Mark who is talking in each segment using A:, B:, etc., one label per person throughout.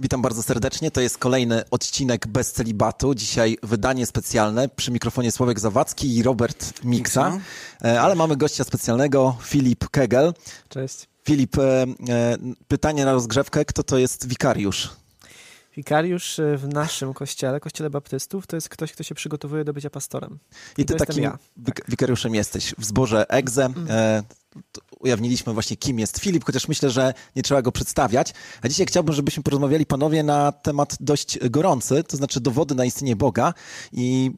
A: Witam bardzo serdecznie. To jest kolejny odcinek bez celibatu. Dzisiaj wydanie specjalne przy mikrofonie Sławek Zawadzki i Robert Miksa. E, ale mamy gościa specjalnego, Filip Kegel.
B: Cześć.
A: Filip, e, e, pytanie na rozgrzewkę. Kto to jest wikariusz?
B: Wikariusz w naszym kościele, kościele baptystów, to jest ktoś, kto się przygotowuje do bycia pastorem.
A: I, I ty takim ja. wikariuszem jesteś w zborze Egze. Mm. E, ujawniliśmy właśnie, kim jest Filip, chociaż myślę, że nie trzeba go przedstawiać. A dzisiaj chciałbym, żebyśmy porozmawiali panowie na temat dość gorący, to znaczy dowody na istnienie Boga i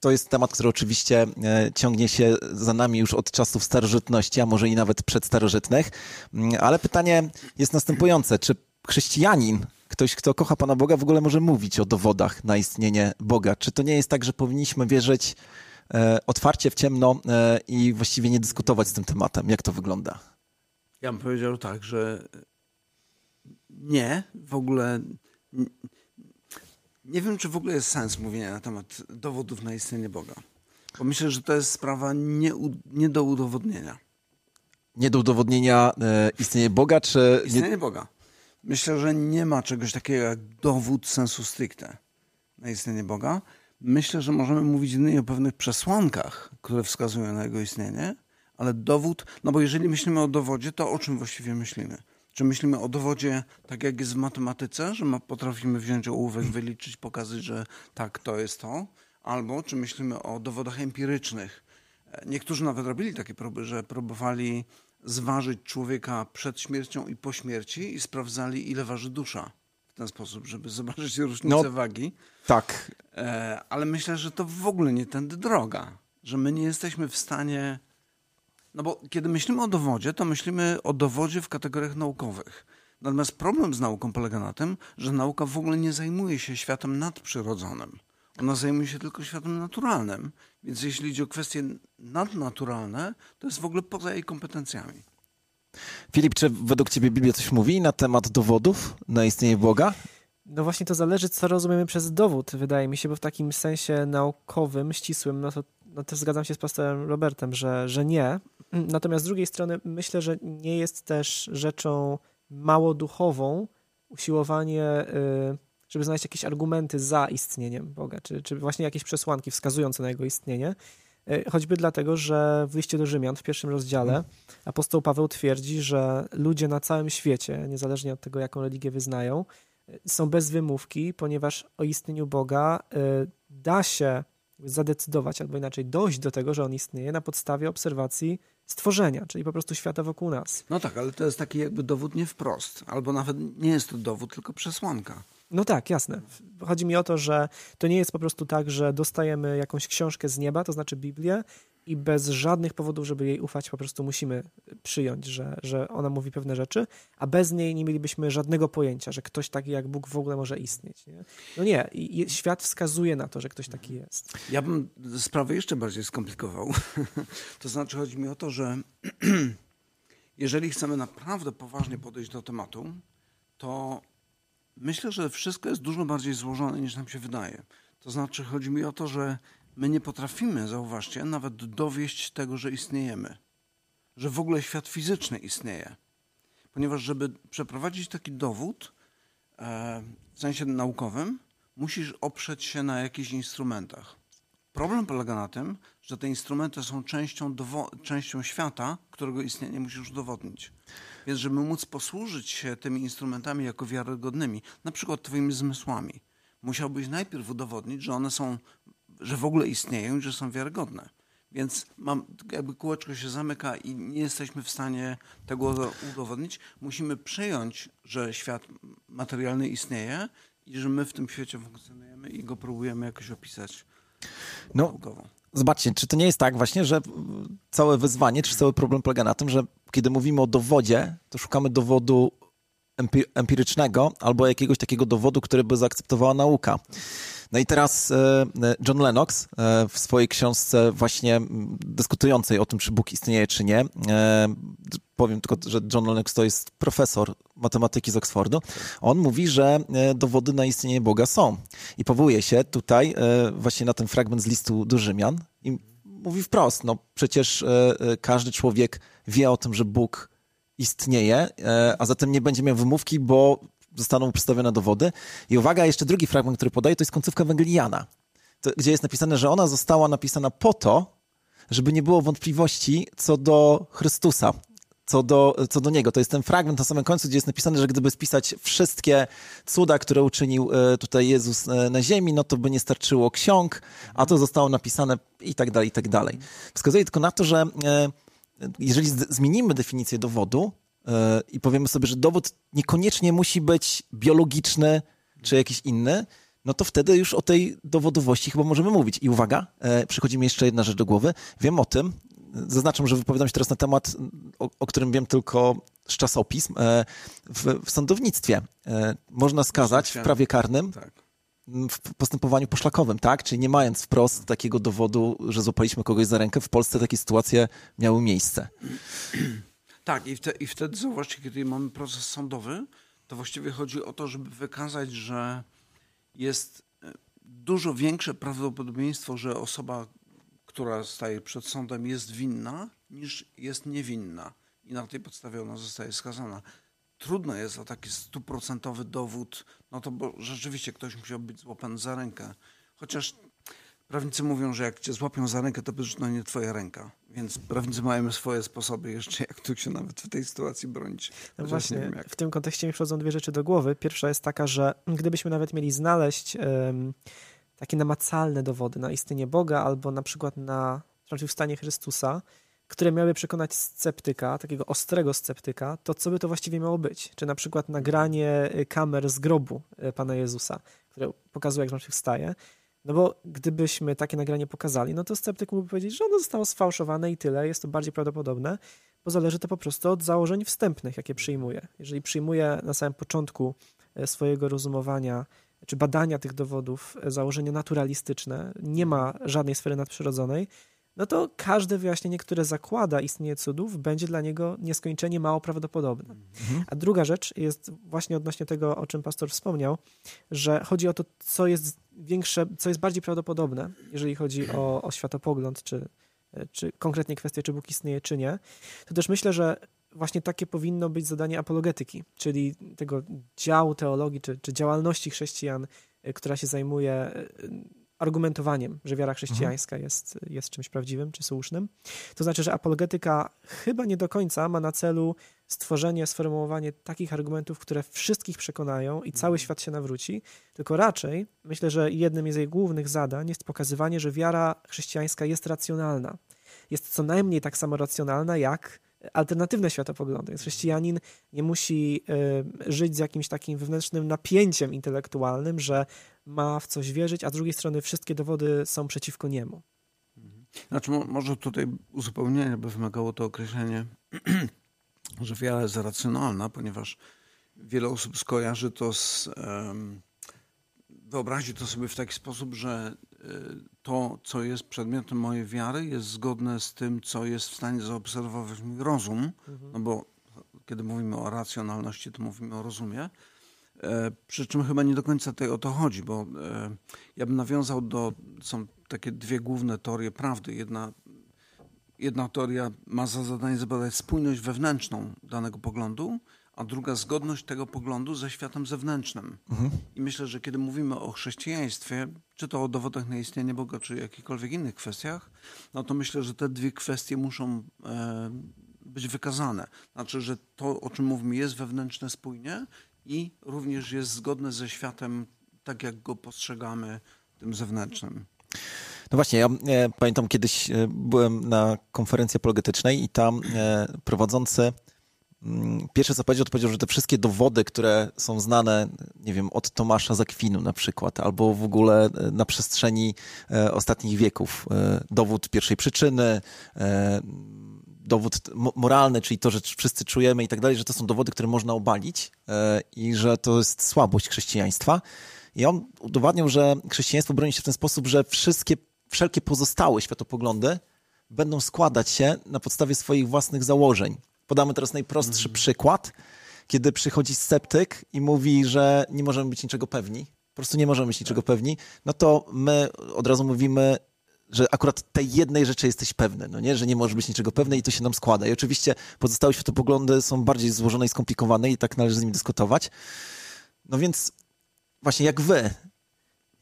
A: to jest temat, który oczywiście e, ciągnie się za nami już od czasów starożytności, a może i nawet przedstarożytnych. Mm, ale pytanie jest następujące: czy chrześcijanin, ktoś, kto kocha Pana Boga, w ogóle może mówić o dowodach na istnienie Boga? Czy to nie jest tak, że powinniśmy wierzyć E, otwarcie w ciemno e, i właściwie nie dyskutować z tym tematem. Jak to wygląda?
C: Ja bym powiedział tak, że nie, w ogóle nie wiem, czy w ogóle jest sens mówienia na temat dowodów na istnienie Boga. Bo myślę, że to jest sprawa nie, nie do udowodnienia.
A: Nie do udowodnienia e, istnienie Boga, czy...
C: Istnienie Boga. Myślę, że nie ma czegoś takiego jak dowód sensu stricte na istnienie Boga. Myślę, że możemy mówić jedynie o pewnych przesłankach, które wskazują na jego istnienie, ale dowód, no bo jeżeli myślimy o dowodzie, to o czym właściwie myślimy? Czy myślimy o dowodzie tak jak jest w matematyce, że ma, potrafimy wziąć ołówek, wyliczyć, pokazać, że tak, to jest to? Albo czy myślimy o dowodach empirycznych? Niektórzy nawet robili takie próby, że próbowali zważyć człowieka przed śmiercią i po śmierci i sprawdzali, ile waży dusza ten sposób, żeby zobaczyć różnicę no, wagi.
A: Tak.
C: E, ale myślę, że to w ogóle nie tędy droga. Że my nie jesteśmy w stanie. No bo kiedy myślimy o dowodzie, to myślimy o dowodzie w kategoriach naukowych. Natomiast problem z nauką polega na tym, że nauka w ogóle nie zajmuje się światem nadprzyrodzonym. Ona zajmuje się tylko światem naturalnym. Więc jeśli idzie o kwestie nadnaturalne, to jest w ogóle poza jej kompetencjami.
A: Filip, czy według ciebie Biblia coś mówi na temat dowodów na istnienie Boga?
B: No właśnie to zależy, co rozumiemy przez dowód, wydaje mi się, bo w takim sensie naukowym, ścisłym, no to, no to zgadzam się z pastorem Robertem, że, że nie. Natomiast z drugiej strony myślę, że nie jest też rzeczą mało duchową usiłowanie, y, żeby znaleźć jakieś argumenty za istnieniem Boga, czy, czy właśnie jakieś przesłanki wskazujące na jego istnienie. E, choćby dlatego, że w liście do Rzymian w pierwszym rozdziale mhm. apostoł Paweł twierdzi, że ludzie na całym świecie, niezależnie od tego, jaką religię wyznają, e, są bez wymówki, ponieważ o istnieniu Boga e, da się zadecydować, albo inaczej dojść do tego, że on istnieje na podstawie obserwacji stworzenia, czyli po prostu świata wokół nas.
C: No tak, ale to jest taki jakby dowód nie wprost, albo nawet nie jest to dowód, tylko przesłanka.
B: No tak, jasne. Chodzi mi o to, że to nie jest po prostu tak, że dostajemy jakąś książkę z nieba, to znaczy Biblię, i bez żadnych powodów, żeby jej ufać, po prostu musimy przyjąć, że, że ona mówi pewne rzeczy, a bez niej nie mielibyśmy żadnego pojęcia, że ktoś taki jak Bóg w ogóle może istnieć. Nie? No nie, I świat wskazuje na to, że ktoś taki jest.
C: Ja bym sprawę jeszcze bardziej skomplikował. to znaczy, chodzi mi o to, że jeżeli chcemy naprawdę poważnie podejść do tematu, to Myślę, że wszystko jest dużo bardziej złożone niż nam się wydaje. To znaczy, chodzi mi o to, że my nie potrafimy, zauważcie, nawet dowieść tego, że istniejemy, że w ogóle świat fizyczny istnieje. Ponieważ, żeby przeprowadzić taki dowód e, w sensie naukowym, musisz oprzeć się na jakichś instrumentach. Problem polega na tym, że te instrumenty są częścią, częścią świata, którego istnienie musisz udowodnić. Więc żeby móc posłużyć się tymi instrumentami jako wiarygodnymi, na przykład twoimi zmysłami, musiałbyś najpierw udowodnić, że one są, że w ogóle istnieją i że są wiarygodne. Więc mam, jakby kółeczko się zamyka i nie jesteśmy w stanie tego udowodnić. Musimy przyjąć, że świat materialny istnieje i że my w tym świecie funkcjonujemy i go próbujemy jakoś opisać. No, naukowo.
A: Zobaczcie, czy to nie jest tak właśnie, że całe wyzwanie, czy cały problem polega na tym, że kiedy mówimy o dowodzie, to szukamy dowodu empirycznego albo jakiegoś takiego dowodu, który by zaakceptowała nauka. No i teraz e, John Lennox e, w swojej książce właśnie dyskutującej o tym, czy Bóg istnieje, czy nie, e, powiem tylko, że John Lennox to jest profesor matematyki z Oxfordu, on mówi, że dowody na istnienie Boga są. I powołuje się tutaj właśnie na ten fragment z listu do Rzymian i mówi wprost, no przecież każdy człowiek wie o tym, że Bóg istnieje, a zatem nie będzie miał wymówki, bo zostaną przedstawione dowody. I uwaga, jeszcze drugi fragment, który podaje, to jest końcówka Węgeliana, to, gdzie jest napisane, że ona została napisana po to, żeby nie było wątpliwości co do Chrystusa, co do, co do niego. To jest ten fragment na samym końcu, gdzie jest napisane, że gdyby spisać wszystkie cuda, które uczynił e, tutaj Jezus e, na ziemi, no to by nie starczyło ksiąg, a to zostało napisane i tak dalej, i tak dalej. Wskazuje tylko na to, że e, jeżeli zmienimy definicję dowodu i powiemy sobie, że dowód niekoniecznie musi być biologiczny czy jakiś inny, no to wtedy już o tej dowodowości chyba możemy mówić. I uwaga, przychodzi mi jeszcze jedna rzecz do głowy. Wiem o tym, zaznaczam, że wypowiadam się teraz na temat, o, o którym wiem tylko z czasopism. E, w, w sądownictwie e, można skazać w prawie karnym tak. w postępowaniu poszlakowym, tak? Czyli nie mając wprost takiego dowodu, że złapaliśmy kogoś za rękę, w Polsce takie sytuacje miały miejsce.
C: Tak, i, i wtedy zauważcie, kiedy mamy proces sądowy, to właściwie chodzi o to, żeby wykazać, że jest e, dużo większe prawdopodobieństwo, że osoba, która staje przed sądem, jest winna, niż jest niewinna. I na tej podstawie ona zostaje skazana. Trudno jest o taki stuprocentowy dowód, no to bo rzeczywiście ktoś musiał być złapany za rękę. Chociaż prawnicy mówią, że jak cię złapią za rękę, to już no nie twoja ręka. Więc prawnicy mają swoje sposoby jeszcze, jak tu się nawet w tej sytuacji bronić.
B: No właśnie, w tym kontekście mi przychodzą dwie rzeczy do głowy. Pierwsza jest taka, że gdybyśmy nawet mieli znaleźć um, takie namacalne dowody na istnienie Boga albo na przykład na zmartwychwstanie Chrystusa, które miały przekonać sceptyka, takiego ostrego sceptyka, to co by to właściwie miało być? Czy na przykład nagranie y, kamer z grobu y, Pana Jezusa, które pokazuje, jak zmartwychwstaje? No bo gdybyśmy takie nagranie pokazali, no to sceptyk mógłby powiedzieć, że ono zostało sfałszowane i tyle, jest to bardziej prawdopodobne, bo zależy to po prostu od założeń wstępnych, jakie przyjmuje. Jeżeli przyjmuje na samym początku y, swojego rozumowania czy badania tych dowodów e, założenie naturalistyczne, nie ma żadnej sfery nadprzyrodzonej, no to każde wyjaśnienie, które zakłada istnienie cudów, będzie dla niego nieskończenie mało prawdopodobne. Mhm. A druga rzecz jest właśnie odnośnie tego, o czym pastor wspomniał, że chodzi o to, co jest większe, co jest bardziej prawdopodobne, jeżeli chodzi o, o światopogląd, czy, czy konkretnie kwestię, czy Bóg istnieje, czy nie. To też myślę, że właśnie takie powinno być zadanie apologetyki, czyli tego działu teologii czy, czy działalności chrześcijan, y, która się zajmuje y, argumentowaniem, że wiara chrześcijańska mhm. jest, jest czymś prawdziwym czy słusznym. To znaczy, że apologetyka chyba nie do końca ma na celu stworzenie, sformułowanie takich argumentów, które wszystkich przekonają i cały mhm. świat się nawróci, tylko raczej myślę, że jednym z jej głównych zadań jest pokazywanie, że wiara chrześcijańska jest racjonalna. Jest co najmniej tak samo racjonalna jak alternatywne światopoglądy. Więc chrześcijanin nie musi y, żyć z jakimś takim wewnętrznym napięciem intelektualnym, że ma w coś wierzyć, a z drugiej strony wszystkie dowody są przeciwko niemu.
C: Znaczy, może tutaj uzupełnienie by wymagało to określenie, że wiara jest racjonalna, ponieważ wiele osób skojarzy to z. Um, wyobrazi to sobie w taki sposób, że to, co jest przedmiotem mojej wiary, jest zgodne z tym, co jest w stanie zaobserwować mój rozum, mhm. no bo kiedy mówimy o racjonalności, to mówimy o rozumie. E, przy czym chyba nie do końca tutaj o to chodzi, bo e, ja bym nawiązał do. Są takie dwie główne teorie prawdy. Jedna, jedna teoria ma za zadanie zbadać spójność wewnętrzną danego poglądu, a druga zgodność tego poglądu ze światem zewnętrznym. Mhm. I myślę, że kiedy mówimy o chrześcijaństwie, czy to o dowodach na istnienie Boga, czy jakichkolwiek innych kwestiach, no to myślę, że te dwie kwestie muszą e, być wykazane. Znaczy, że to, o czym mówimy, jest wewnętrzne spójnie i również jest zgodne ze światem, tak jak go postrzegamy, tym zewnętrznym.
A: No właśnie, ja e, pamiętam kiedyś e, byłem na konferencji apologetycznej i tam e, prowadzący Mm, pierwsze co powiedział, to powiedział, że te wszystkie dowody, które są znane, nie wiem, od Tomasza Zakwinu na przykład, albo w ogóle na przestrzeni ostatnich wieków, dowód pierwszej przyczyny, dowód moralny, czyli to, że wszyscy czujemy i tak dalej, że to są dowody, które można obalić i że to jest słabość chrześcijaństwa. I on udowadniał, że chrześcijaństwo broni się w ten sposób, że wszystkie, wszelkie pozostałe światopoglądy będą składać się na podstawie swoich własnych założeń. Podamy teraz najprostszy mm. przykład, kiedy przychodzi sceptyk i mówi, że nie możemy być niczego pewni, po prostu nie możemy być niczego pewni, no to my od razu mówimy, że akurat tej jednej rzeczy jesteś pewny, no nie? że nie możesz być niczego pewny i to się nam składa. I oczywiście pozostałe światopoglądy są bardziej złożone i skomplikowane i tak należy z nimi dyskutować. No więc właśnie jak wy,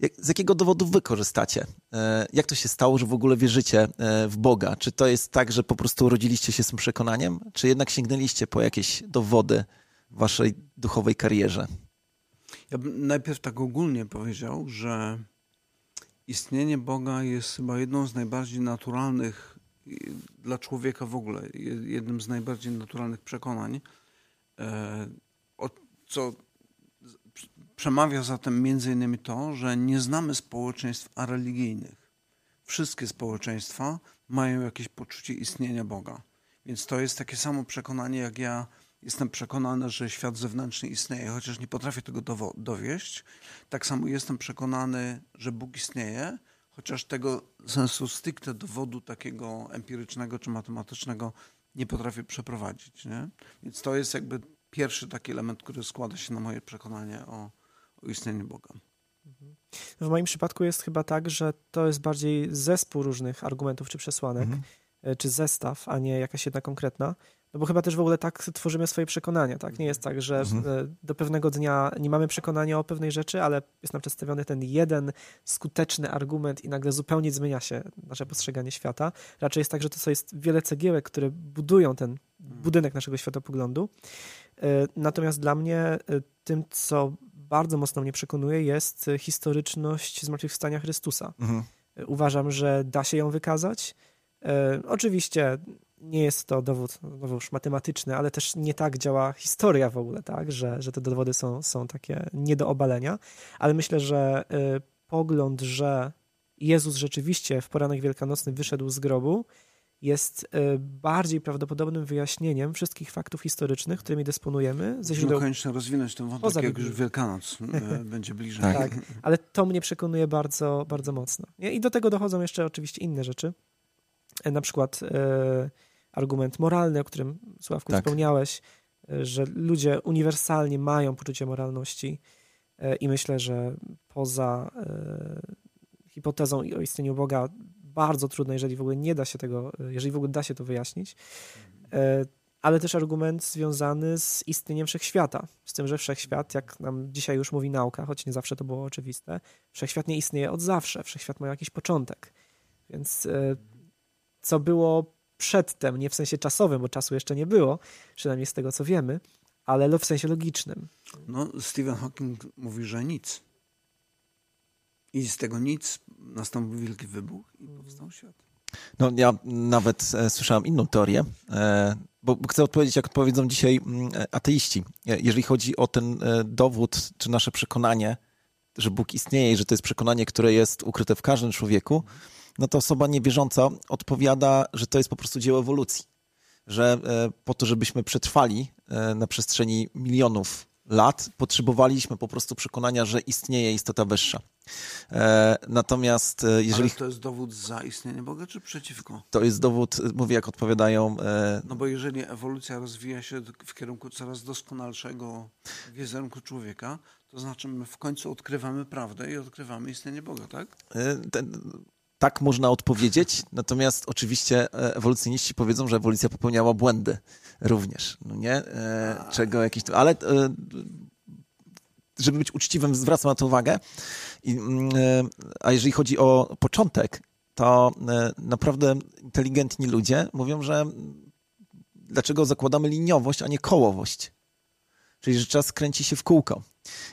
A: jak, z jakiego dowodu wy korzystacie? E, jak to się stało, że w ogóle wierzycie e, w Boga? Czy to jest tak, że po prostu urodziliście się z tym przekonaniem, czy jednak sięgnęliście po jakieś dowody w waszej duchowej karierze?
C: Ja bym najpierw tak ogólnie powiedział, że istnienie Boga jest chyba jedną z najbardziej naturalnych dla człowieka w ogóle, jednym z najbardziej naturalnych przekonań, e, co przemawia zatem między innymi to, że nie znamy społeczeństw areligijnych. Wszystkie społeczeństwa mają jakieś poczucie istnienia Boga. Więc to jest takie samo przekonanie, jak ja jestem przekonany, że świat zewnętrzny istnieje, chociaż nie potrafię tego dowieść. Tak samo jestem przekonany, że Bóg istnieje, chociaż tego sensu stricte dowodu takiego empirycznego czy matematycznego nie potrafię przeprowadzić. Nie? Więc to jest jakby pierwszy taki element, który składa się na moje przekonanie o, o istnieniu Boga.
B: W moim przypadku jest chyba tak, że to jest bardziej zespół różnych argumentów czy przesłanek, mhm. E, czy zestaw, a nie jakaś jedna konkretna. No bo chyba też w ogóle tak tworzymy swoje przekonania, tak? Nie jest tak, że mhm. E, do pewnego dnia nie mamy przekonania o pewnej rzeczy, ale jest nam przedstawiony ten jeden skuteczny argument i nagle zupełnie zmienia się nasze postrzeganie świata. Raczej jest tak, że to jest wiele cegiełek, które budują ten mhm. budynek naszego światopoglądu. E, natomiast dla mnie e, tym, co bardzo mocno mnie przekonuje, jest historyczność zmartwychwstania Chrystusa. Mhm. Uważam, że da się ją wykazać. Oczywiście nie jest to dowód no już matematyczny, ale też nie tak działa historia w ogóle, tak, że, że te dowody są, są takie nie do obalenia, ale myślę, że y, pogląd, że Jezus rzeczywiście w poranek wielkanocny wyszedł z grobu, jest y, bardziej prawdopodobnym wyjaśnieniem wszystkich faktów historycznych, którymi dysponujemy
C: ze źródeł... koniecznie rozwinąć ten wątek, jak już Wielkanoc y, będzie bliżej. Tak.
B: tak, ale to mnie przekonuje bardzo, bardzo mocno. I do tego dochodzą jeszcze oczywiście inne rzeczy, na przykład argument moralny, o którym Sławku tak. wspomniałeś, e, że ludzie uniwersalnie mają poczucie moralności e, i myślę, że poza e, hipotezą o istnieniu Boga bardzo trudno, jeżeli w ogóle nie da się tego, jeżeli w ogóle da się to wyjaśnić, ale też argument związany z istnieniem wszechświata, z tym, że wszechświat, jak nam dzisiaj już mówi nauka, choć nie zawsze to było oczywiste, wszechświat nie istnieje od zawsze, wszechświat ma jakiś początek. Więc co było przedtem, nie w sensie czasowym, bo czasu jeszcze nie było, przynajmniej z tego co wiemy, ale w sensie logicznym.
C: No, Stephen Hawking mówi, że nic. I z tego nic nastąpił wielki wybuch i powstał świat.
A: No, ja nawet e, słyszałem inną teorię, e, bo, bo, chcę odpowiedzieć, jak odpowiedzą dzisiaj mm, e, ateiści. Jeżeli chodzi o ten e, dowód, czy nasze przekonanie, że Bóg istnieje i że to jest przekonanie, które jest ukryte w każdym człowieku, no to osoba niewierząca odpowiada, że to jest po prostu dzieło ewolucji. Że e, po to, żebyśmy przetrwali e, na przestrzeni milionów lat, potrzebowaliśmy po prostu przekonania, że istnieje istota wyższa. E, natomiast jeżeli...
C: Ale to jest dowód za istnienie Boga, czy przeciwko?
A: To jest dowód, mówię, jak odpowiadają...
C: No bo jeżeli ewolucja rozwija się w kierunku coraz doskonalszego wizerunku człowieka, to znaczy my w końcu odkrywamy prawdę i odkrywamy istnienie Boga, tak?
A: Ten tak można odpowiedzieć, natomiast oczywiście e, ewolucjoniści powiedzą, że ewolucja popełniała błędy również, no nie? E, czego jakieś... Ale e, żeby być uczciwym, zwracam na to uwagę. I, mm, a jeżeli chodzi o początek, to naprawdę inteligentni ludzie mówią, że dlaczego zakładamy liniowość, a nie kołowość? Czyli, że czas kręci się w kółko.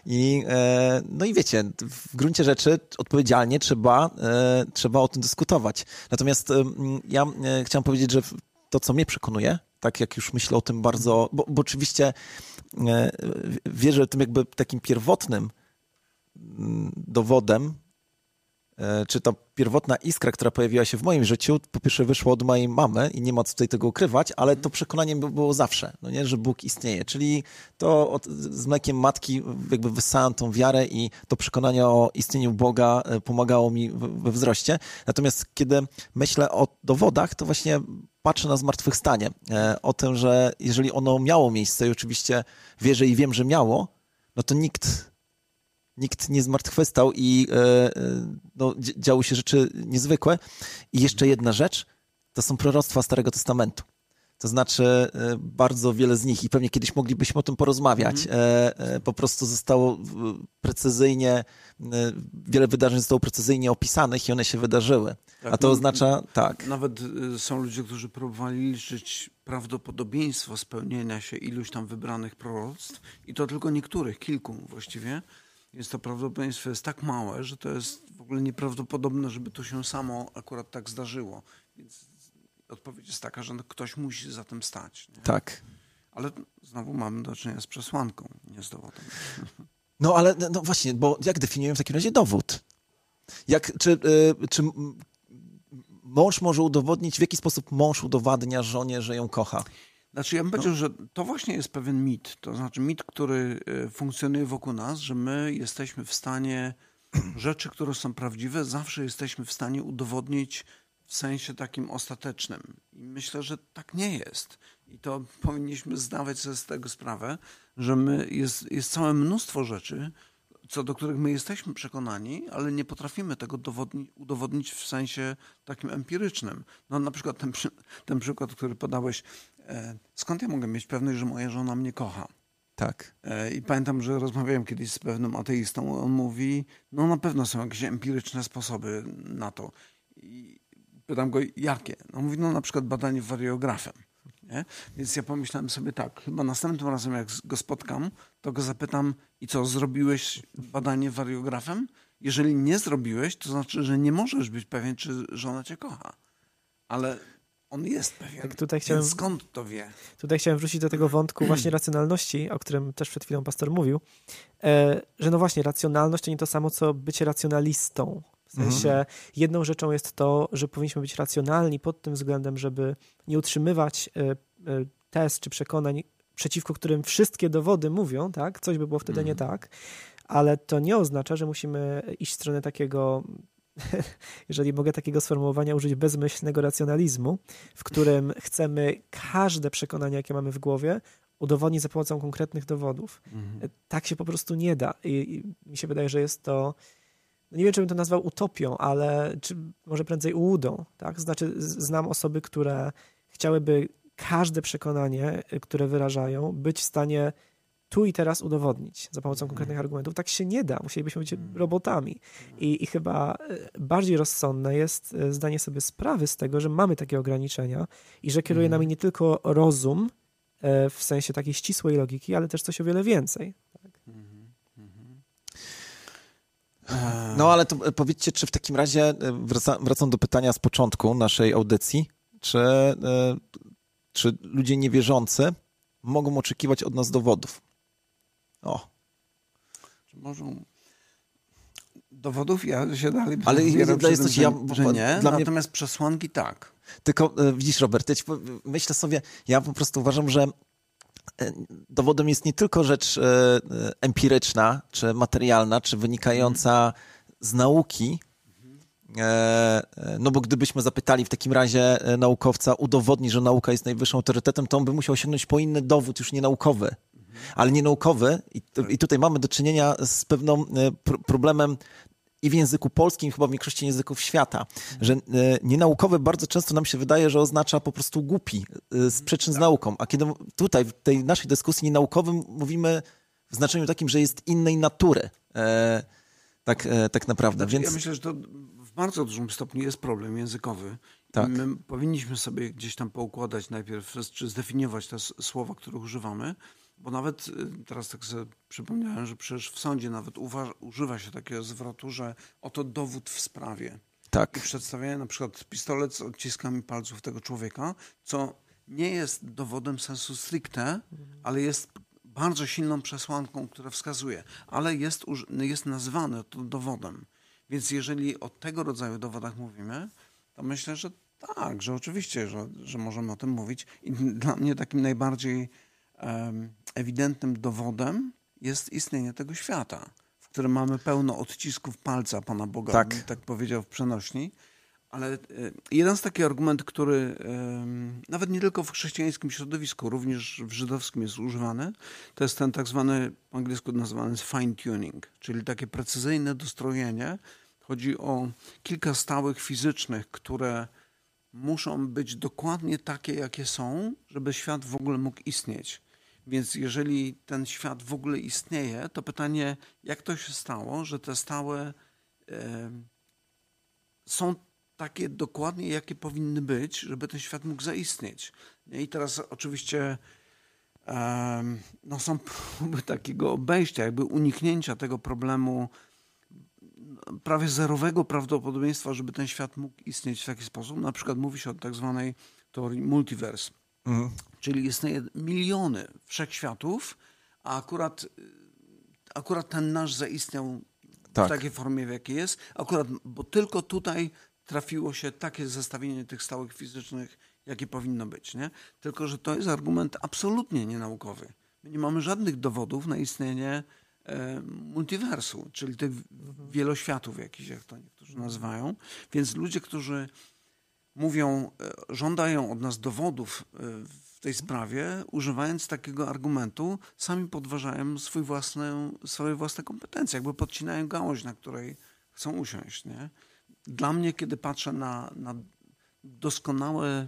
A: I, e, no i wiecie, w gruncie rzeczy odpowiedzialnie trzeba, e, trzeba o tym dyskutować. Natomiast ja e, chciałem powiedzieć, że to, co mnie przekonuje, tak jak już myślę o tym bardzo, bo, bo oczywiście wierzę tym jakby takim pierwotnym dowodem E, czy ta pierwotna iskra, która pojawiła się w moim życiu, po pierwsze wyszła od mojej mamy i nie ma co tutaj tego ukrywać, ale to przekonanie było zawsze, no nie, że Bóg istnieje. Czyli to od, z mlekiem matki jakby wyssałem tą wiarę i to przekonanie o istnieniu Boga e, pomagało mi we wzroście. Natomiast kiedy myślę o dowodach, to właśnie patrzę na zmartwychwstanie. E, o tym, że jeżeli ono miało miejsce i oczywiście wierzę i wiem, że miało, no to nikt nikt nie zmartwychwstał i e, e, no, działy się rzeczy niezwykłe. I jeszcze jedna rzecz, to są proroctwa Starego Testamentu. To znaczy e, bardzo wiele z nich i pewnie kiedyś moglibyśmy o tym porozmawiać. Mhm. Po prostu zostało precyzyjnie, wiele wydarzeń zostało precyzyjnie opisanych i one się wydarzyły. Tak, A to no, oznacza, tak.
C: Nawet są ludzie, którzy próbowali liczyć prawdopodobieństwo spełnienia się iluś tam wybranych proroctw i to tylko niektórych, kilku właściwie jest to prawdopodobieństwo jest tak małe, że to jest w ogóle nieprawdopodobne, żeby to się samo akurat tak zdarzyło. Więc odpowiedź jest taka, że ktoś musi za tym stać. Nie?
A: Tak.
C: Ale znowu mamy do czynienia z przesłanką, nie z dowodem.
A: No ale no właśnie, bo jak definiujemy w takim razie dowód? Jak, czy, yy, czy mąż może udowodnić, w jaki sposób mąż udowadnia żonie, że ją kocha?
C: Znaczy ja bym powiedział, no. że to właśnie jest pewien mit. To znaczy mit, który e, funkcjonuje wokół nas, że my jesteśmy w stanie rzeczy, które są prawdziwe, zawsze jesteśmy w stanie udowodnić w sensie takim ostatecznym. I myślę, że tak nie jest. I to powinniśmy zdawać sobie z tego sprawę, że my jest, jest całe mnóstwo rzeczy, co do których my jesteśmy przekonani, ale nie potrafimy tego dowodni, udowodnić w sensie takim empirycznym. No na przykład ten, ten przykład, który podałeś, skąd ja mogę mieć pewność, że moja żona mnie kocha?
A: Tak.
C: E, I pamiętam, że rozmawiałem kiedyś z pewnym ateistą. On mówi, no na pewno są jakieś empiryczne sposoby na to. I pytam go, jakie? No mówi, no na przykład badanie wariografem. Nie? Więc ja pomyślałem sobie tak, chyba następnym razem jak go spotkam, to go zapytam, i co, zrobiłeś badanie wariografem? Jeżeli nie zrobiłeś, to znaczy, że nie możesz być pewien, czy żona cię kocha. Ale on jest pewien. Tak, tutaj chciałem, Więc skąd to wie?
B: Tutaj chciałem wrócić do tego wątku właśnie racjonalności, o którym też przed chwilą pastor mówił, e, że no właśnie, racjonalność to nie to samo, co bycie racjonalistą. W sensie mhm. jedną rzeczą jest to, że powinniśmy być racjonalni pod tym względem, żeby nie utrzymywać e, e, tez czy przekonań, przeciwko którym wszystkie dowody mówią, tak? Coś by było wtedy nie mhm. tak, ale to nie oznacza, że musimy iść w stronę takiego jeżeli mogę takiego sformułowania użyć, bezmyślnego racjonalizmu, w którym chcemy każde przekonanie, jakie mamy w głowie, udowodnić za pomocą konkretnych dowodów. Mhm. Tak się po prostu nie da. I, I, mi się wydaje, że jest to. No nie wiem, czy bym to nazwał utopią, ale czy może prędzej ułudą. Tak? Znaczy, znam osoby, które chciałyby każde przekonanie, które wyrażają, być w stanie tu i teraz udowodnić za pomocą konkretnych mhm. argumentów. Tak się nie da. Musielibyśmy być mhm. robotami. I, I, chyba e, bardziej rozsądne jest e, zdanie sobie sprawy z tego, że mamy takie ograniczenia i że kieruje nami mhm. nie tylko rozum e, w sensie takiej ścisłej logiki, ale też coś o wiele więcej. Tak?
A: No ale to powiedzcie, czy w takim razie, wraca, wracam do pytania z początku naszej audycji, czy, czy ludzie niewierzący mogą oczekiwać od nas dowodów? O.
C: Może dowodów ja się dalej
A: Ale jest
C: że, ja, że nie, natomiast mnie... przesłanki tak.
A: Tylko e, widzisz, Robert, ja myślę sobie, ja po prostu uważam, że e, dowodem jest nie tylko rzecz e, empiryczna, czy materialna, czy wynikająca z nauki, no bo gdybyśmy zapytali w takim razie naukowca, udowodni, że nauka jest najwyższym autorytetem, to on by musiał sięgnąć po inny dowód, już nie naukowy ale nie naukowy. I, I, tutaj mamy do czynienia z pewnym e, problemem i w języku polskim, chyba w większości języków świata, że e, nienaukowy bardzo często nam się wydaje, że oznacza po prostu głupi, e, z przyczyn z nauką. A kiedy tutaj w tej naszej dyskusji nienaukowym mówimy w znaczeniu takim, że jest innej natury. tak, tak naprawdę.
C: Znaczy,
A: Więc...
C: Ja myślę, że to w bardzo dużym stopniu jest problem językowy. Tak. My powinniśmy sobie gdzieś tam poukładać najpierw, czy zdefiniować te słowa, których używamy, bo nawet y, teraz tak sobie przypomniałem, że przecież w sądzie nawet używa się takiego zwrotu, że oto dowód w sprawie.
A: Tak.
C: I przedstawiają na przykład pistolet z odciskami palców tego człowieka, co nie jest dowodem sensu stricte, ale jest bardzo silną przesłanką, która wskazuje, ale jest, jest nazwane to dowodem. Więc jeżeli o tego rodzaju dowodach mówimy, to myślę, że tak, że oczywiście, że, że możemy o tym mówić. I dla mnie takim najbardziej ewidentnym dowodem jest istnienie tego świata, w którym mamy pełno odcisków palca Pana Boga, tak, tak powiedział w przenośni. Ale e, jeden z takich argumentów, który nawet nie tylko w chrześcijańskim środowisku, również w żydowskim jest używany, to jest ten tak zwany, po angielsku nazywany fine tuning, czyli takie precyzyjne dostrojenie. Chodzi o kilka stałych fizycznych, które muszą być dokładnie takie, jakie są, żeby świat w ogóle mógł istnieć. Więc jeżeli ten świat w ogóle istnieje, to pytanie, jak to się stało, że te stałe są takie dokładnie, jakie powinny być, żeby ten świat mógł zaistnieć. I teraz oczywiście no są próby takiego obejścia, jakby uniknięcia tego problemu prawie zerowego prawdopodobieństwa, żeby ten świat mógł istnieć w taki sposób. Na przykład mówi się o tak zwanej teorii multiverse, mhm. Czyli istnieje miliony wszechświatów, a akurat, akurat ten nasz zaistniał tak. w takiej formie, w jakiej jest. Akurat, bo tylko tutaj trafiło się takie zestawienie tych stałych fizycznych, jakie powinno być. Nie? Tylko, że to jest argument absolutnie nienaukowy. My nie mamy żadnych dowodów na istnienie E, multiversu, czyli tych wieloświatów jakichś, jak to niektórzy nazywają. Więc ludzie, którzy mówią, e, żądają od nas dowodów e, tej sprawie, używając takiego argumentu, sami podważają swój własny, swoje własne kompetencje, jakby podcinają gałąź, na której chcą usiąść. Nie? Dla mnie, kiedy patrzę na, na doskonałe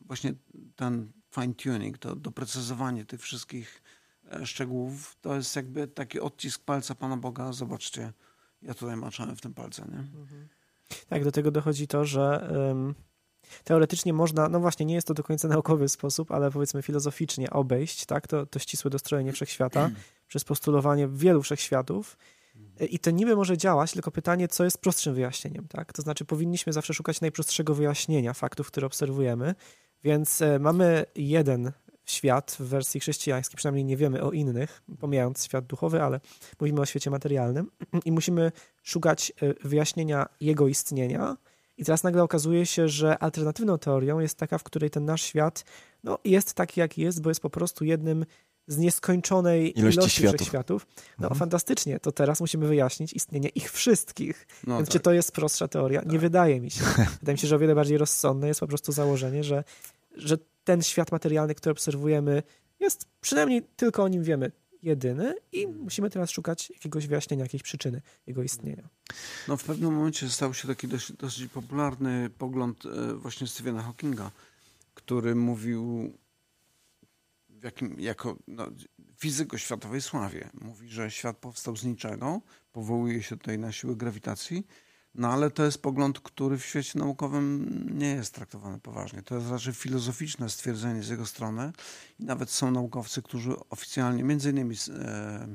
C: właśnie ten fine tuning, to doprecyzowanie tych wszystkich E, szczegółów, to jest jakby taki odcisk palca Pana Boga. Zobaczcie, ja tutaj maczałem w tym palce. Nie? Mhm.
B: Tak, do tego dochodzi to, że teoretycznie można, no właśnie, nie jest to do końca naukowy sposób, ale powiedzmy filozoficznie obejść tak, to, to ścisłe dostrojenie wszechświata przez postulowanie wielu wszechświatów. E, I to niby może działać, tylko pytanie, co jest prostszym wyjaśnieniem, tak? To znaczy, powinniśmy zawsze szukać najprostszego wyjaśnienia faktów, które obserwujemy. Więc e, mamy jeden świat w wersji chrześcijańskiej, przynajmniej nie wiemy o innych, pomijając świat duchowy, ale mówimy o świecie materialnym i musimy szukać e, wyjaśnienia jego istnienia. I teraz nagle okazuje się, że alternatywną teorią jest taka, w której ten nasz świat no, jest taki, jaki jest, bo jest po prostu jednym z nieskończonej ilości, ilości światów. światów. No mhm. fantastycznie, to teraz musimy wyjaśnić istnienie ich wszystkich. No Więc tak. czy to jest prostsza teoria? Tak. Nie wydaje mi się. Wydaje mi się, że o wiele bardziej rozsądne jest po prostu założenie, że, że ten świat materialny, który obserwujemy, jest przynajmniej tylko o nim wiemy jedyny i musimy teraz szukać jakiegoś wyjaśnienia, jakiejś przyczyny jego istnienia.
C: No w pewnym momencie stał się taki dość, dosyć popularny pogląd e, właśnie Stephena Hawkinga, który mówił jakim, jako no, fizyk o światowej sławie. Mówi, że świat powstał z niczego, powołuje się tutaj na siłę grawitacji, no ale to jest pogląd, który w świecie naukowym nie jest traktowany poważnie. To jest raczej filozoficzne stwierdzenie z jego strony. I nawet są naukowcy, którzy oficjalnie, między innymi e,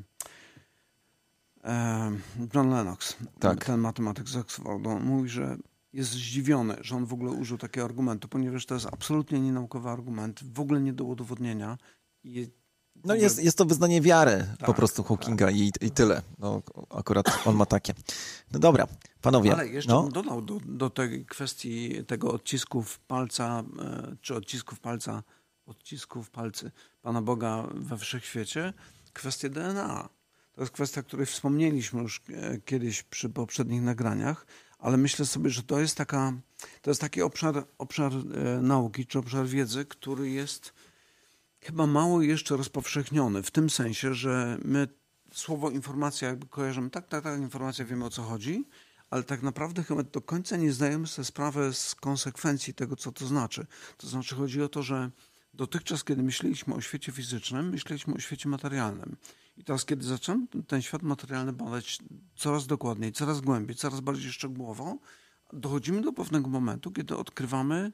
C: e, John Lennox, tak. ten matematyk z Oxfordu, mówi, że jest zdziwiony, że on w ogóle użył takiego argumentu, ponieważ to jest absolutnie nienaukowy argument, w ogóle nie do udowodnienia. I
A: no jest, jest to wyznanie wiary tak, po prostu Hawkinga tak. i, i tyle. No, akurat on ma takie. No dobra, panowie.
C: Ale jeszcze
A: no.
C: bym dodał do, do tej kwestii tego odcisków palca, e, czy odcisków palca, odcisków palcy Pana Boga we wszechświecie, kwestię DNA. To jest kwestia, o której wspomnieliśmy już e, kiedyś przy poprzednich nagraniach, ale myślę sobie, że to jest taka, to jest taki obszar, obszar e, nauki, czy obszar wiedzy, który jest chyba mało jeszcze rozpowszechniony, w tym sensie, że my słowo informacja jakby kojarzymy, tak, tak, tak, informacja, wiemy o co chodzi, ale tak naprawdę chyba do końca nie zdajemy sobie sprawy z konsekwencji tego, co to znaczy. To znaczy chodzi o to, że dotychczas, kiedy myśleliśmy o świecie fizycznym, myśleliśmy o świecie materialnym. I teraz, kiedy zacząłem ten świat materialny badać coraz dokładniej, coraz głębiej, coraz bardziej szczegółowo, dochodzimy do pewnego momentu, kiedy odkrywamy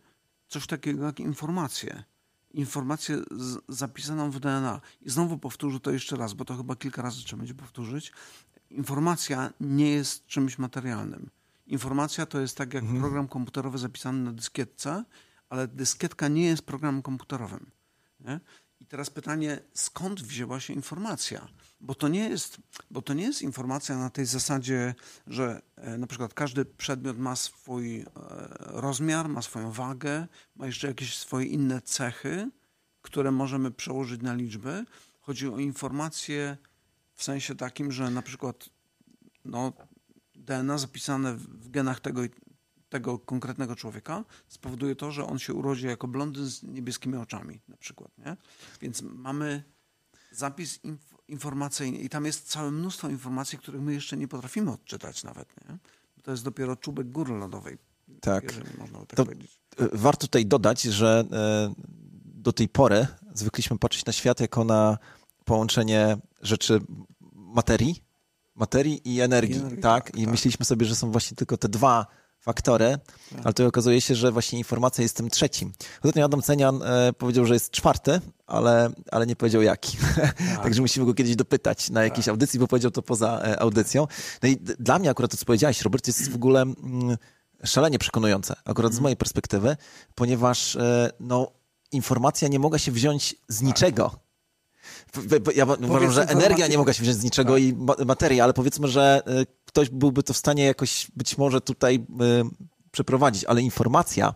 C: coś takiego jak informacje informację z, zapisaną w DNA. I znowu powtórzę to jeszcze raz, bo to chyba kilka razy trzeba będzie powtórzyć. Informacja nie jest czymś materialnym. Informacja to jest tak jak mhm. program komputerowy zapisany na dyskietce, ale dyskietka nie jest programem komputerowym. Nie? I teraz pytanie, skąd wzięła się informacja? Bo to nie jest, bo to nie jest informacja na tej zasadzie, że e, na przykład każdy przedmiot ma swój e, rozmiar, ma swoją wagę, ma jeszcze jakieś swoje inne cechy, które możemy przełożyć na liczby. Chodzi o informacje w sensie takim, że na przykład no, DNA zapisane w genach tego, tego konkretnego człowieka spowoduje to, że on się urodzi jako blondyn z niebieskimi oczami na przykład. Nie? Więc mamy zapis inf informacyjny i tam jest całe mnóstwo informacji, których my jeszcze nie potrafimy odczytać nawet. Nie? To jest dopiero czubek góry lodowej.
A: Tak.
C: można tak
A: To-
C: powiedzieć.
A: E, Warto tutaj dodać, że e, do tej pory zwykliśmy patrzeć na świat jako na połączenie rzeczy materii, materii i energii,
C: I energii,
A: tak?
C: tak,
A: I
C: tak.
A: myśleliśmy sobie, że są właśnie tylko te dwa faktory,
C: Tak.
A: ale to okazuje się, że właśnie informacja jest tym trzecim. Ostatnio Adam Cenian e, powiedział, że jest czwarty, ale, ale nie powiedział jaki. Także musimy go kiedyś dopytać na jakiejś audycji, bo powiedział to poza e, audycją. No i dla mnie akurat to, co powiedziałeś, Robert, jest w ogóle mm, szalenie przekonujące, akurat z mojej perspektywy, ponieważ e, no, informacja nie mogła się wziąć z niczego. Ja uważam, że energia nie mogła się wziąć z niczego i ma- materia, ale powiedzmy, że ktoś byłby to w stanie jakoś być może tutaj e, przeprowadzić, ale informacja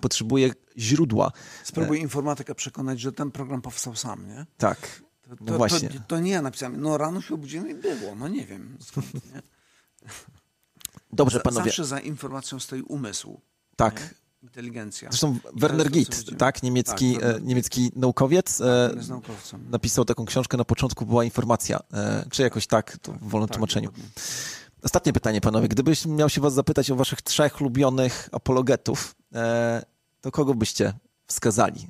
A: potrzebuje źródła.
C: Spróbuj informatyka przekonać, że ten program powstał sam, nie?
A: Tak.
C: To,
A: No
C: to,
A: właśnie.
C: To, to nie ja napisałem. No rano się obudziłem i było. No nie wiem skąd, nie?
A: Dobrze, panowie.
C: Zawsze za informacją stoi umysł,
A: tak.
C: inteligencja.
A: Zresztą Werner Gitt, tak, niemiecki,
C: Tak,
A: e, niemiecki naukowiec, e,
C: jest naukowcem.
A: napisał taką książkę, na początku była informacja, e, czy jakoś tak, to w wolnym
C: Tak,
A: tłumaczeniu.
C: dokładnie.
A: Ostatnie pytanie, panowie. Gdybyś miał się was zapytać o waszych trzech ulubionych apologetów, e, to kogo byście wskazali?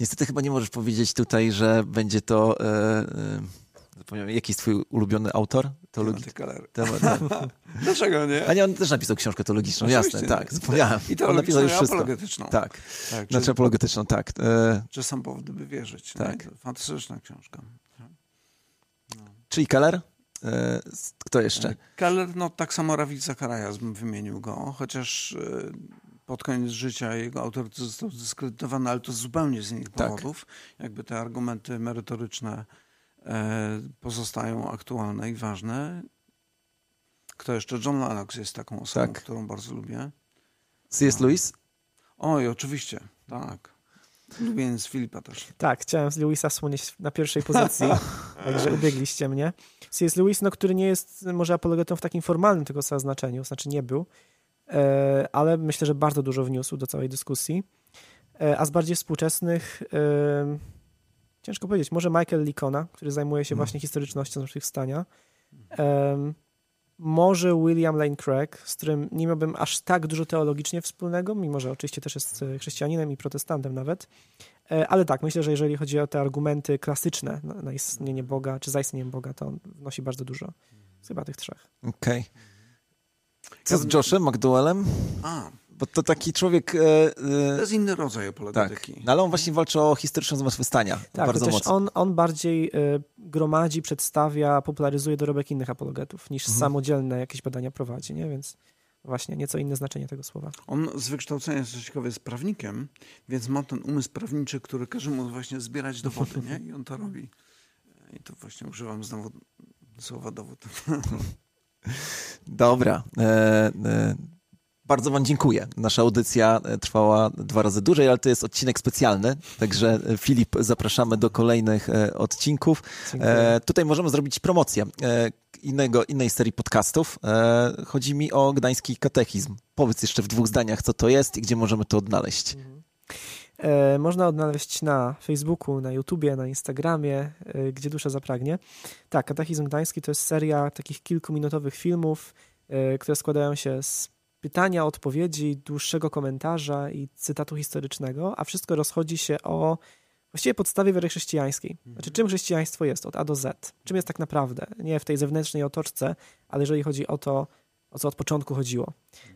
A: Niestety chyba nie możesz powiedzieć tutaj, że będzie to... E, e, zapomniałem, jaki jest twój ulubiony autor teologii?
C: Dlaczego nie?
A: A nie, on też napisał książkę teologiczną,
C: Oczywiście.
A: jasne, tak, zapomniałem.
C: I
A: on napisał
C: teologiczną,
A: już
C: i
A: wszystko.
C: apologetyczną.
A: Tak,
C: tak
A: znaczy
C: czy,
A: apologetyczną, tak.
C: Czy sam powód, by wierzyć.
A: Tak.
C: Fantastyczna książka.
A: czyli Keller? E, kto jeszcze?
C: Keller, no tak samo Rawit Zacharias bym wymienił go, chociaż e, pod koniec życia jego autorytet został zdyskredytowany, ale to zupełnie z innych
A: Tak.
C: powodów. Jakby te argumenty merytoryczne e, pozostają aktualne i ważne. Kto jeszcze? John Lennox jest taką osobą,
A: Tak.
C: którą bardzo lubię.
A: C.S. Lewis?
C: Oj, oczywiście, tak. Lubię z Filipa też.
B: Tak, chciałem z Lewisa wspomnieć na pierwszej pozycji, także ubiegliście mnie. C.S. Lewis, no, który nie jest może apologetą w takim formalnym tego słowa znaczeniu, znaczy nie był, e, ale myślę, że bardzo dużo wniósł do całej dyskusji. E, a z bardziej współczesnych, e, ciężko powiedzieć, może Michael Licona, który zajmuje się właśnie historycznością zmartwychwstania. E, może William Lane Craig, z którym nie miałbym aż tak dużo teologicznie wspólnego, mimo że oczywiście też jest e, chrześcijaninem i protestantem nawet. E, Ale tak, myślę, że jeżeli chodzi o te argumenty klasyczne na, istnienie Boga, czy za istnieniem Boga, to on wnosi bardzo dużo. Z Chyba tych trzech.
A: Okej. Co z Joshem McDowellem?
C: A,
A: Bo to taki człowiek... E,
C: to
A: e,
C: jest inny rodzaj
A: tak,
C: apologetyki.
A: no ale on właśnie walczy o historyczne zmartwychwstania.
B: Tak,
A: bardzo mocno.
B: on, on bardziej y, gromadzi, przedstawia, popularyzuje dorobek innych apologetów, niż
A: Mhm.
B: samodzielne jakieś badania prowadzi, nie? Więc właśnie nieco inne znaczenie tego słowa.
C: On z wykształcenia, co ciekawe, jest prawnikiem, więc ma ten umysł prawniczy, który każe mu właśnie zbierać dowody, nie? I on to robi. I tu właśnie używam znowu słowa dowód.
A: Dobra. E, e, bardzo Wam dziękuję. Nasza audycja e, trwała dwa razy dłużej, ale to jest odcinek specjalny, także e, Filip, zapraszamy do kolejnych e, odcinków. E, tutaj możemy zrobić promocję e, innego, innej serii podcastów. E, chodzi mi o gdański katechizm. Powiedz jeszcze w dwóch zdaniach, co to jest i gdzie możemy to odnaleźć.
B: E, można odnaleźć na Facebooku, na YouTubie, na Instagramie, gdzie dusza zapragnie. Tak, Katechizm Gdański to jest seria takich kilkuminutowych filmów, które składają się z pytania, odpowiedzi, dłuższego komentarza i cytatu historycznego, a wszystko rozchodzi się o właściwie podstawie wiary chrześcijańskiej. Znaczy, czym chrześcijaństwo jest od A do Z? Czym jest tak naprawdę? Nie w tej zewnętrznej otoczce, ale jeżeli chodzi o to, o co od początku chodziło.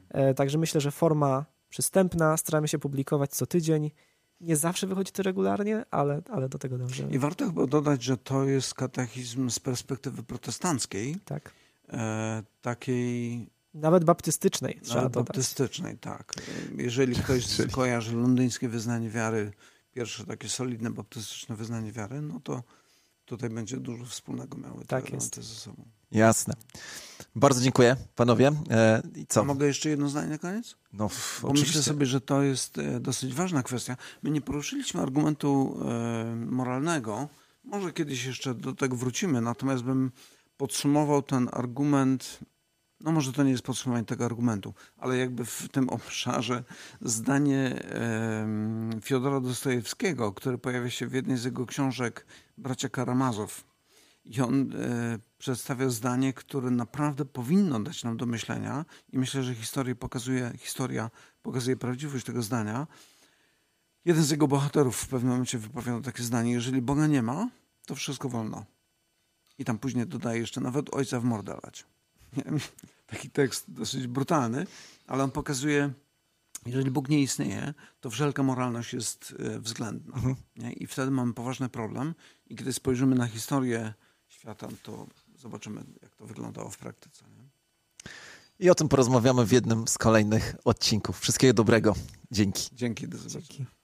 B: E, Także myślę, że forma przystępna, staramy się publikować co tydzień. Nie zawsze wychodzi to regularnie, ale, ale do tego dążymy.
C: I warto chyba dodać, że to jest katechizm z perspektywy protestanckiej,
B: Tak.
C: e, takiej
B: Nawet baptystycznej trzeba
C: nawet baptystycznej, tak. Jeżeli ktoś kojarzy londyńskie wyznanie wiary, pierwsze takie solidne baptystyczne wyznanie wiary, no to tutaj będzie dużo wspólnego miały te
B: Tak
C: elementy
B: jest.
C: ze sobą.
A: Jasne. Bardzo dziękuję, panowie. E, I co?
C: mogę jeszcze jedno zdanie na koniec?
A: No, f-
C: Bo
A: oczywiście.
C: myślę sobie, że to jest e, dosyć ważna kwestia. My nie poruszyliśmy argumentu e, moralnego. Może kiedyś jeszcze do tego wrócimy, natomiast bym podsumował ten argument. No może to nie jest podsumowanie tego argumentu, ale jakby w tym obszarze zdanie Fiodora Dostojewskiego, które pojawia się w jednej z jego książek Bracia Karamazow. I on e, przedstawia zdanie, które naprawdę powinno dać nam do myślenia i myślę, że historia pokazuje, historia pokazuje prawdziwość tego zdania. Jeden z jego bohaterów w pewnym momencie wypowiada takie zdanie, jeżeli Boga nie ma, to wszystko wolno. I tam później dodaje jeszcze nawet ojca w. Taki tekst dosyć brutalny, ale on pokazuje, jeżeli Bóg nie istnieje, to wszelka moralność jest e, względna.
A: Mhm.
C: Nie? I wtedy mamy poważny problem. I kiedy spojrzymy na historię świata, to zobaczymy, jak to wyglądało w praktyce. Nie?
A: I o tym porozmawiamy w jednym z kolejnych odcinków. Wszystkiego dobrego. Dzięki.
C: Dzięki, do zobaczenia.
B: Dzięki.